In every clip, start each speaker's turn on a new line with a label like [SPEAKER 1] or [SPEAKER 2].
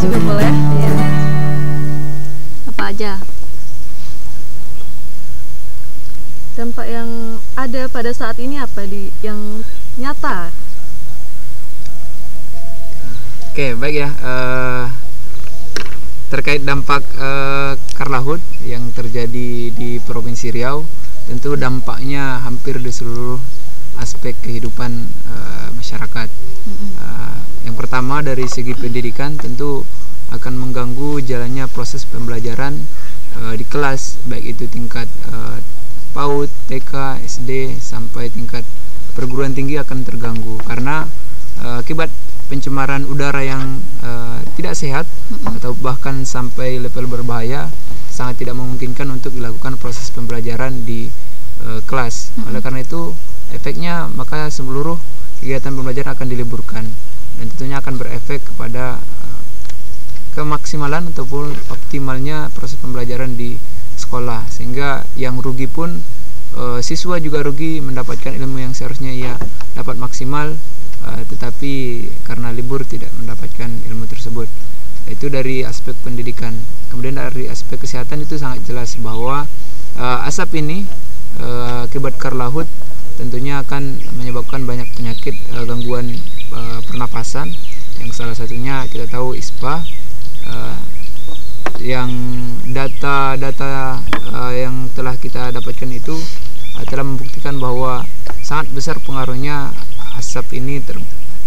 [SPEAKER 1] juga boleh
[SPEAKER 2] Iya.
[SPEAKER 1] apa aja dampak yang ada pada saat ini apa di yang nyata
[SPEAKER 3] Oke, baik ya. Eh, terkait dampak eh, Karlahut yang terjadi di Provinsi Riau, tentu dampaknya hampir di seluruh aspek kehidupan eh, masyarakat. Eh, yang pertama dari segi pendidikan tentu akan mengganggu jalannya proses pembelajaran eh, di kelas, baik itu tingkat eh, PAUD, TK, SD sampai tingkat perguruan tinggi akan terganggu karena eh, akibat pencemaran udara yang eh, tidak sehat atau bahkan sampai level berbahaya sangat tidak memungkinkan untuk dilakukan proses pembelajaran di eh, kelas. Oleh karena itu efeknya maka seluruh kegiatan pembelajaran akan diliburkan dan tentunya akan berefek kepada eh, kemaksimalan ataupun optimalnya proses pembelajaran di sekolah. Sehingga yang rugi pun eh, siswa juga rugi mendapatkan ilmu yang seharusnya ia dapat maksimal eh, tetapi karena libur tidak mendapatkan ilmu tersebut. Itu dari aspek pendidikan. Kemudian dari aspek kesehatan itu sangat jelas bahwa asap ini eh, akibat karlahut tentunya akan menyebabkan banyak penyakit eh, gangguan eh, pernapasan yang salah satunya kita tahu ISPA eh, yang data-data eh, yang telah kita dapatkan itu eh, telah membuktikan bahwa sangat besar pengaruhnya asap ini ter-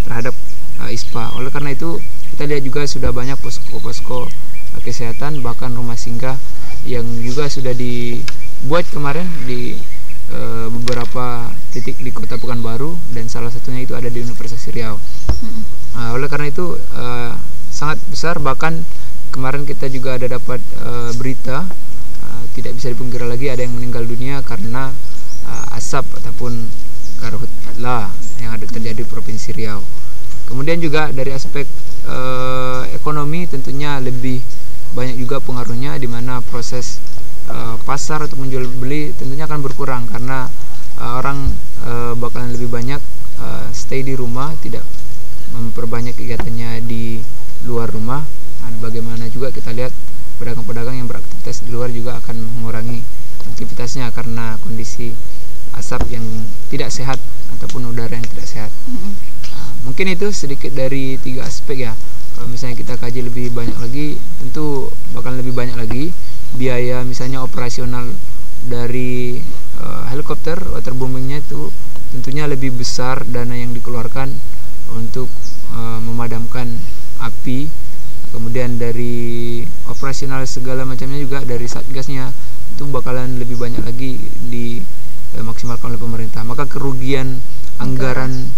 [SPEAKER 3] terhadap eh, ISPA. Oleh karena itu kita lihat juga sudah banyak posko-posko eh, kesehatan bahkan rumah singgah yang juga sudah dibuat kemarin di eh, beberapa titik di Kota Pekanbaru dan salah satunya itu ada di Universitas Riau. Nah, oleh karena itu eh, sangat besar bahkan kemarin kita juga ada dapat eh, berita eh, tidak bisa dipungkiri lagi ada yang meninggal dunia karena eh, asap ataupun karhutla yang ada terjadi di provinsi Riau. Kemudian juga dari aspek eh, ekonomi tentunya lebih banyak juga pengaruhnya di mana proses eh, pasar atau menjual beli tentunya akan berkurang karena eh, orang eh, bakalan lebih banyak eh, stay di rumah tidak memperbanyak kegiatannya di luar rumah. Dan bagaimana juga kita lihat pedagang-pedagang yang beraktivitas di luar juga akan mengurangi aktivitasnya karena kondisi asap yang tidak sehat ataupun udara yang tidak sehat. Nah, mungkin itu sedikit dari tiga aspek ya. Kalau misalnya kita kaji lebih banyak lagi tentu bakal lebih banyak lagi biaya misalnya operasional dari eh, helikopter waterbombingnya itu tentunya lebih besar dana yang dikeluarkan untuk eh, memadamkan api. Kemudian dari operasional segala macamnya juga dari satgasnya itu bakalan lebih banyak lagi dimaksimalkan oleh pemerintah. Maka kerugian anggaran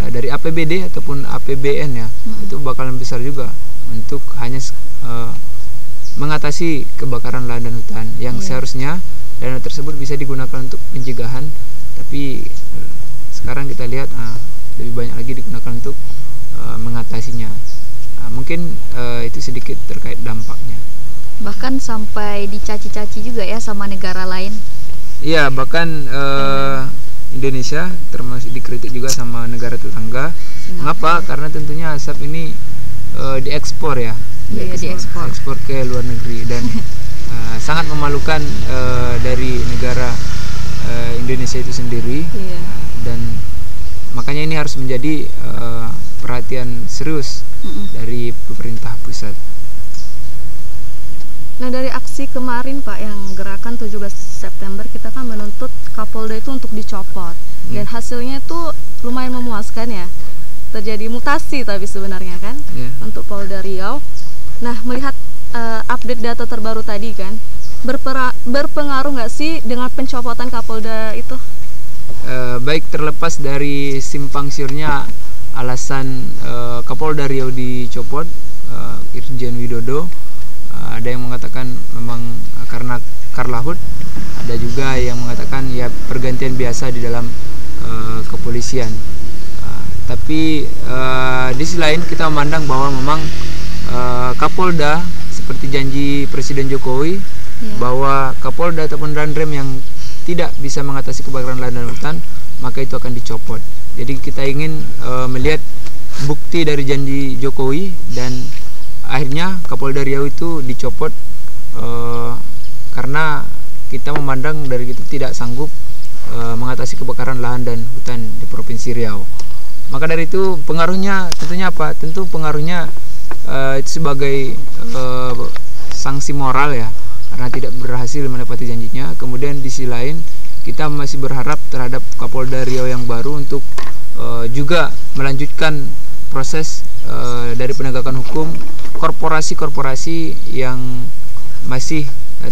[SPEAKER 3] eh, dari APBD ataupun APBN ya itu bakalan besar juga untuk hanya eh, mengatasi kebakaran lahan dan hutan yang seharusnya dana tersebut bisa digunakan untuk pencegahan tapi eh, sekarang kita lihat ah, lebih banyak lagi digunakan untuk eh, mengatasinya Ah, mungkin eh, itu sedikit terkait dampaknya
[SPEAKER 2] Bahkan sampai dicaci-caci juga ya sama negara lain.
[SPEAKER 3] Iya, bahkan eh, Indonesia termasuk dikritik juga sama negara tetangga. Mengapa? Karena tentunya asap ini eh, diekspor ya,
[SPEAKER 2] Diekspor.
[SPEAKER 3] ekspor ke luar negeri dan eh, sangat memalukan eh, dari negara eh, Indonesia itu sendiri.
[SPEAKER 1] Iya.
[SPEAKER 3] Dan makanya ini harus menjadi eh, perhatian serius dari pemerintah pusat.
[SPEAKER 1] Nah dari aksi kemarin Pak yang gerakan 17 September kita kan menuntut Kapolda itu untuk dicopot dan hasilnya itu lumayan memuaskan ya terjadi mutasi tapi sebenarnya kan
[SPEAKER 3] Ya.
[SPEAKER 1] untuk Polda Riau. Nah melihat eh, update data terbaru tadi kan berpera- berpengaruh nggak sih dengan pencopotan Kapolda itu?
[SPEAKER 3] Eh, baik terlepas dari simpang siurnya alasan eh, Kapolda Riau dicopot eh, Irjen Widodo eh, ada yang mengatakan memang karena karlahut ada juga yang mengatakan ya pergantian biasa di dalam eh, kepolisian tapi eh, di sisi lain kita memandang bahwa memang eh, Kapolda seperti janji Presiden Jokowi bahwa Kapolda ataupun Danrem yang tidak bisa mengatasi kebakaran lahan dan hutan maka itu akan dicopot. Jadi kita ingin eh, melihat bukti dari janji Jokowi dan akhirnya Kapolda Riau itu dicopot eh, karena kita memandang dari itu tidak sanggup eh, mengatasi kebakaran lahan dan hutan di Provinsi Riau. Maka dari itu pengaruhnya tentunya apa? Tentu pengaruhnya eh, itu sebagai eh, sanksi moral ya karena tidak berhasil menepati janjinya. Kemudian di sisi lain kita masih berharap terhadap Kapolda Riau yang baru untuk eh, juga melanjutkan proses eh, dari penegakan hukum korporasi-korporasi yang masih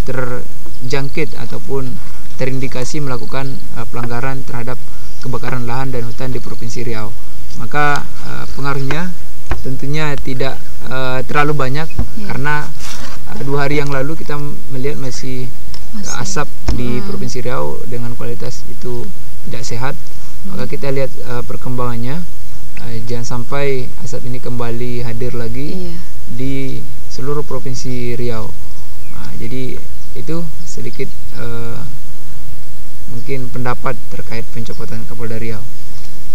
[SPEAKER 3] terjangkit ataupun terindikasi melakukan eh, pelanggaran terhadap kebakaran lahan dan hutan di Provinsi Riau. Maka eh, pengaruhnya tentunya tidak eh, terlalu banyak karena eh, dua hari yang lalu kita melihat masih, eh, asap di Provinsi Riau dengan kualitas itu tidak sehat. Maka kita lihat eh, perkembangannya eh, jangan sampai asap ini kembali hadir lagi
[SPEAKER 2] Iya.
[SPEAKER 3] di seluruh provinsi Riau. Nah, jadi itu sedikit eh, mungkin pendapat terkait pencopotan Kapolda Riau.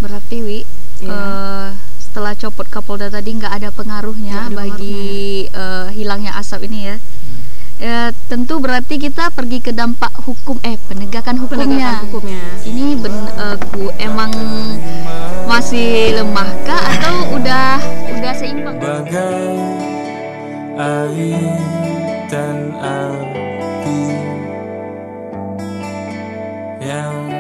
[SPEAKER 2] Berarti Wi,
[SPEAKER 1] Iya.
[SPEAKER 2] eh, setelah copot Kapolda tadi nggak ada pengaruhnya
[SPEAKER 1] ada
[SPEAKER 2] bagi eh, hilangnya asap ini ya. Ya, tentu berarti kita pergi ke dampak hukum eh penegakan hukumnya.
[SPEAKER 1] Penegakan hukumnya.
[SPEAKER 2] Ini ben, eh, ku emang masih lemahkah atau udah udah seimbang?
[SPEAKER 4] bagai air dan api yang